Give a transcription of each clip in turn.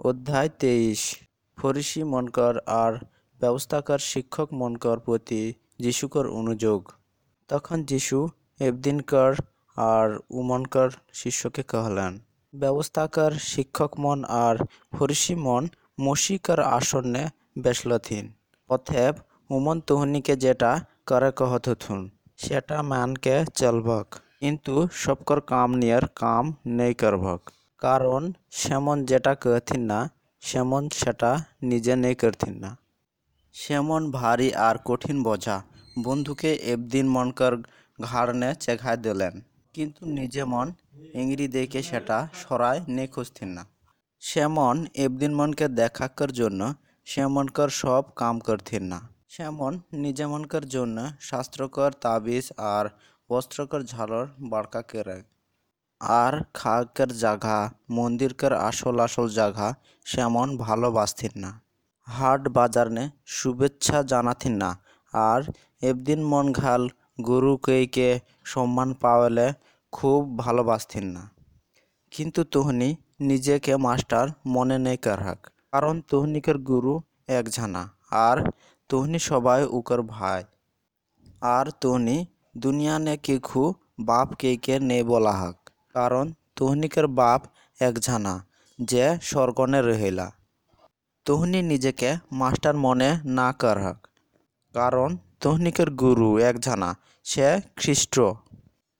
অধ্যায় তেইশ। ফরিসি মনকর আর ব্যবস্থাকার শিক্ষক মনকর প্রতি যিশুকর অনুযোগ। তখন যিশু এবদিনকর আর উমনকর শিষ্যকে কহলেন, ব্যবস্থাকার শিক্ষক মন আর ফরিসি মন মসিকার আসনে বেসলথিন অথেব উমন তোহনিকে যেটা করে কহতথুন সেটা মানকে চলবক কিন্তু সবকর কাম নিয়ার কাম নেই করবক কারণ সেমন যেটা कहथिन না, সেমন সেটা নিজে নেই करथिन না। সেমন ভারী আর কঠিন বোঝা। বন্ধুকে একদিন মনকার ঘাড়নে চেঘায় দিলেন, কিন্তু নিজে মন ইংরি দেখে সেটা সরায় নেই খুঁজতেন না। শ্যামন একদিন মনকে দেখাকার জন্য সেমনকার সব কাম করতেন না। সেমন নিজে মনকার জন্য শাস্ত্রকর তাবিজ আর বস্ত্রকর ঝালর বাড়কা করে আর खाकर জাগা, মন্দিরকের আসল আসল জাগা সেমন ভালোবাসতেন না। হাট বাজারনে শুভেচ্ছা জানাতেন না। আর এবদিন মন ঘাল গুরুকেইকে সম্মান পাওয়ালে খুব ভালোবাসতেন না। কিন্তু তোহনি নিজেকে মাস্টার মনে নেই কারহাক। কারণ তোহনিকের গুরু এক ঝানা, আর তোহনি সবাই উকর ভাই। আর তোহনি দুনিয়া নে কিখু বাপ কেকে নেই বলা হাক। কারণ তুহনিকের বাপ এক ঝানা, যে স্বর্গনে রহিলা। তুহনি নিজেকে মাস্টার মনে না করহক কারণ তুহনিকের গুরু এক ঝানা, সে খ্রিস্ট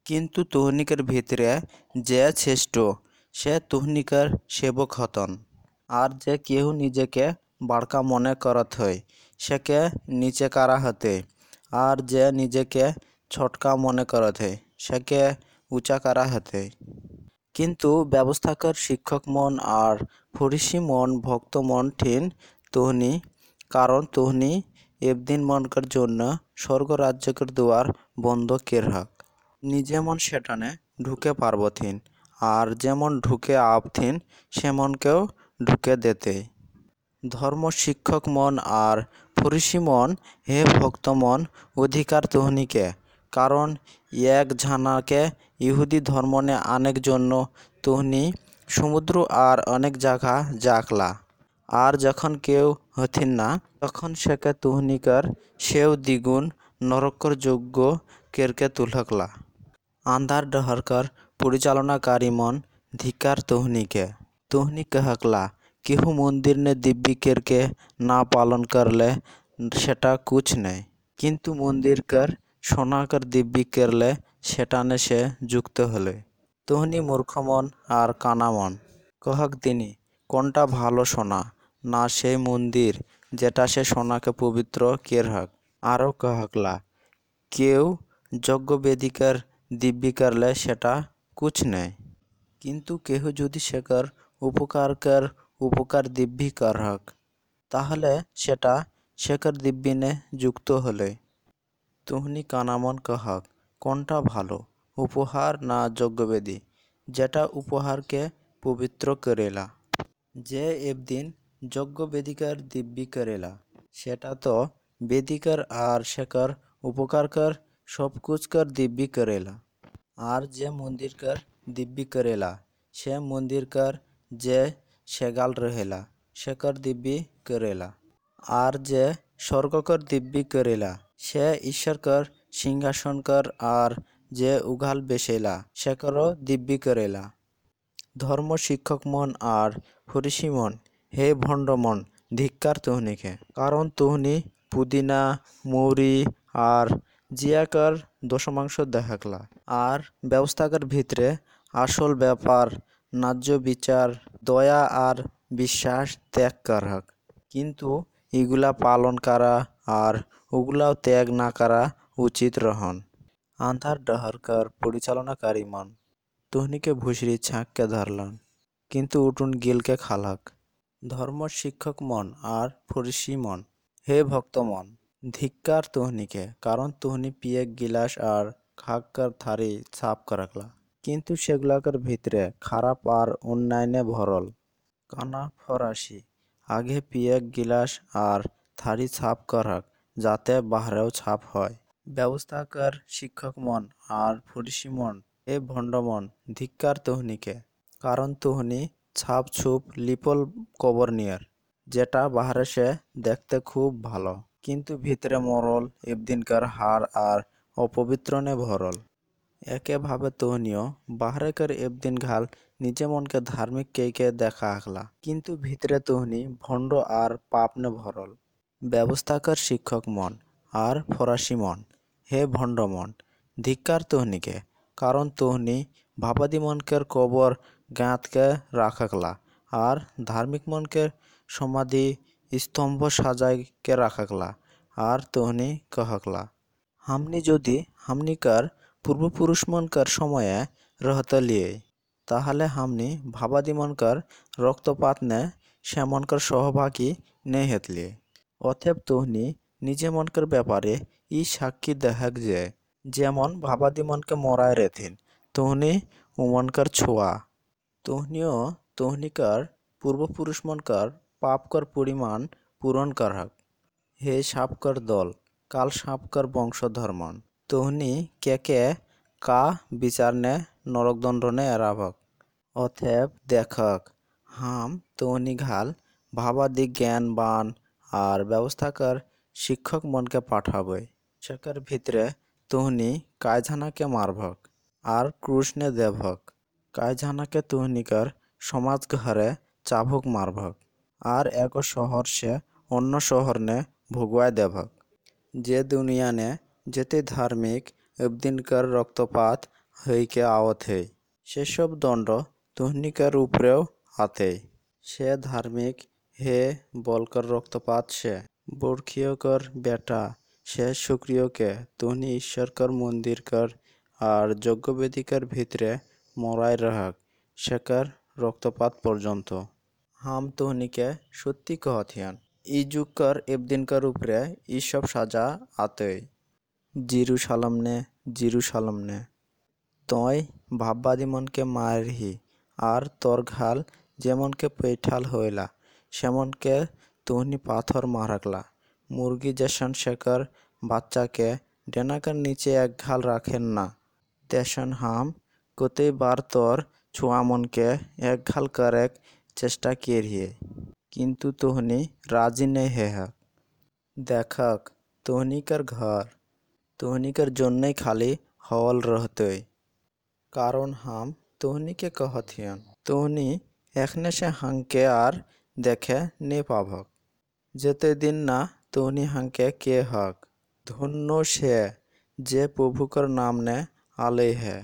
কিন্তু তুহনিকের ভিতরে যে শ্রেষ্ঠ, সে তুহনিকের সেবক হতন। আর যে কেউ নিজেকে বাড়কা মনে করত হয়, সেকে নিচে কারা হতে। আর যে নিজেকে ছটকা মনে করত হয়, সেকে উঁচা করা হতে? কিন্তু ব্যবস্থাকর শিক্ষক মন আর ফরিসি মন, ভক্ত মন ঠিন তুহনি, কারণ তুহনি এবদিন মনকার জন্য স্বর্গরাজ্যকের দুয়ার বন্ধ কেরহক নিজে মন সেটানে ঢুকে পারবথিন আর যেমন ঢুকে আবথিন সেমনকেও ঢুকে দেতে। ধর্ম শিক্ষক মন আর ফরিসি মন হে ভক্ত মন অধিকার তুহনিকে কারণ এক ঝানাকে ইহুদি ধর্মনে আনেক জন্য তুহনি সমুদ্র আর অনেক জায়গা জাকলা আর যখন কেউ হথিন না তখন সেকে তুহনিকার সেও দ্বিগুণ নরকর যোগ্য কেরকে তুলহকলা আন্ধার ডহরকর পরিচালনাকারী মন ধিকার তুহনিকে তুহনি कहकला केहू मंदिर ने दिव्य करके ना पालन करले সেটা কুছ নেই কিন্তু মন্দির কর সোনাকর দিব্যি করলে সেটানে সে যুক্ত হলে। তুহনি মূর্খমন আর কানামন কহক তিনি কোনটা ভালো সোনা? না সেই মন্দির যেটা সে সোনাকে পবিত্র কেরহক আরও কহকলা কেউ যজ্ঞবেদিকার দিব্যি করলে সেটা কুছ নেই? কিন্তু কেহ যদি সেকার উপকারকার উপকার দিব্যি করহক তাহলে সেটা শেখর দিব্যিনে যুক্ত হলে। তুহনি কানামন কাহাক, কোনটা ভালো? উপহার না যজ্ঞবেদী? যেটা উপহারকে পবিত্র করেলা। যে একদিন যজ্ঞবেদিকার দিব্যি করেলা, সেটা তো বেদিকার আর শেখার, উপকারকার সব কুচকার দিব্যি করেলা। আর যে মন্দিরকার দিব্যি করেলা, সে মন্দিরকার যে সেগাল রহেলা, শেখর দিব্যি করেলা। আর যে স্বর্গকর দিব্যি করেলা সে ঈশ্বরকর, সিংহাসনকর আর যে উঘাল বেসেলা সেকরও দিব্যি করেলা। ধর্ম শিক্ষক মন আর ফরিসি মন, হে ভণ্ড মন, ধিক্কার তুহনিকে। কারণ তুহনি পুদিনা, মৌরি আর জিয়াকার দশমাংশ দেখাকলা। আর ব্যবস্থাকার ভিতরে আসল ব্যাপার ন্যায্য বিচার, দয়া আর বিশ্বাস ত্যাগ করহক কিন্তু এগুলা পালন করা আর ওগুলাও ত্যাগ না করা উচিত রহন। আন্ধার ডহরকার পরিচালনাকারী মন। তুহনিকে ভুসরি ছাঁককে ধরলান, কিন্তু উটুন গিলকে খালাক। ধর্ম শিক্ষক মন আর ফরিসি মন। হে ভক্ত মন, ধিক্কার তুহনিকে, কারণ তুহনি পিয়েক গিলাস আর খাক্কার থারি সাফ করাকলা। কিন্তু সেগুলাকার ভিতরে খারাপ আর উন্নয়নে ভরল। কানা ফরাসি আগে পিয়েক গিলাস আর থারি ছাপ করহক যাতে বাহরেও ছাপ হয়। ব্যবস্থাকার শিক্ষক মন আর ফরিসি মন এ ভণ্ডমন ধিক্কার তুহনিকে, কারণ তুহনি ছাপ ছুপ লিপল কবর নিয়ার, যেটা বাহারে সে দেখতে খুব ভালো। কিন্তু ভিতরে মরল এবদিনকার হার আর অপবিত্রনে ভরল। তোহনীয় বাহারেকার এবদিন ঘাল নিজে মনকে ধার্মিক কেইকে দেখা আখলা কিন্তু ভিতরে তোহনি ভণ্ড আর পাপনে ভরল। ব্যবস্থাকার শিক্ষক মন, আর ফরাসি মন, হে ভণ্ড মন, ধিক্কার তোহনিকে, কারণ তোহনি ভাবাদি মনকের কবর গাঁতকে রাখাকলা আর ধার্মিক মনকে সমাধি স্তম্ভ সাজাইকে রাখাকলা আর তোহনি কহকলা হামনি যদি হামনিকার পূর্বপুরুষ মনকার সময়ে রহতলিয়ে তাহলে ভাবাদি মনকার রক্তপাত নে সেমনকার সহভাগী নে হেতলিয়ে অথেব তোহনি নিজে মনকার ব্যাপারে ই সাক্ষী দেখাক যে, যেমন ভাবাদি মনকে মরায় রেথিন, তোহনি উমনকার ছোয়া। তোহনিও তোহনিকার পূর্বপুরুষ মনকার পাপকর পরিমাণ পূরণ করহক হে সাপকর দল, কাল সাপকর তোহনি কে কে কা বিচারনে নরকদণ্ডনে এরাভক অথেব দেখক, হাম তোহনি ঘাল ভাবাদি জ্ঞানবান আর ব্যবস্থাকার শিক্ষক মনকে পাঠাবই। সেকার ভিতরে তোহনি কায়ঝানাকে মারভক আর ক্রুশনে দেভক কায়ঝানাকে তোহনিকার সমাজ ঘরে চাভুক মারভক আর এক শহর সে অন্য শহরনে ভুগवाय দেভক যে দুনিয়ানে যেতে ধার্মিক এবদিনকার রক্তপাত হইকে আওত হই। সেসব দণ্ড তুহনিকার উপরেও আতে। সে ধার্মিক, হে বলকর রক্তপাত সে। বর্ষীয়কর বেটা, সে শুক্রিয়কে তুহনি ঈশ্বরকর মন্দিরকর আর যজ্ঞবেদিকার ভিতরে মরাই রাহক সেকার রক্তপাত পর্যন্ত। হাম তোহনিকে সত্যি কহথিয়ান ই যুগকর এবদিনকার উপরে ইসব সাজা আতই জিরু সালামনে জিরু সালামনে তয় ভাববাদী মনকে মারহি আর তোর ঘাল যেমনকে পেঠাল হইলা সেমনকে তুহনি পাথর মারাকলা মুরগি যেসন শেখর বাচ্চাকে ডেনাকার নিচে এক ঘাল রাখেন না, তেসন হাম কতেই বার তোর ছোঁয়া মনকে এক ঘাল করেক চেষ্টা কেরিয়ে কিন্তু তোহনি রাজি নেই হেহক দেখক, তোহনিকার ঘর तोहनी कर जौनई खाली हौल रहतई কারণ হাম তোহনীকে कहथियन তোহনী এখনে সে হাঙ্কে আর দেখে নে পাভক। যেতে দিন না তোহনী হাঙ্কে কে হক। ধন্য সে যে প্রভুকর নাম নে আলে হে।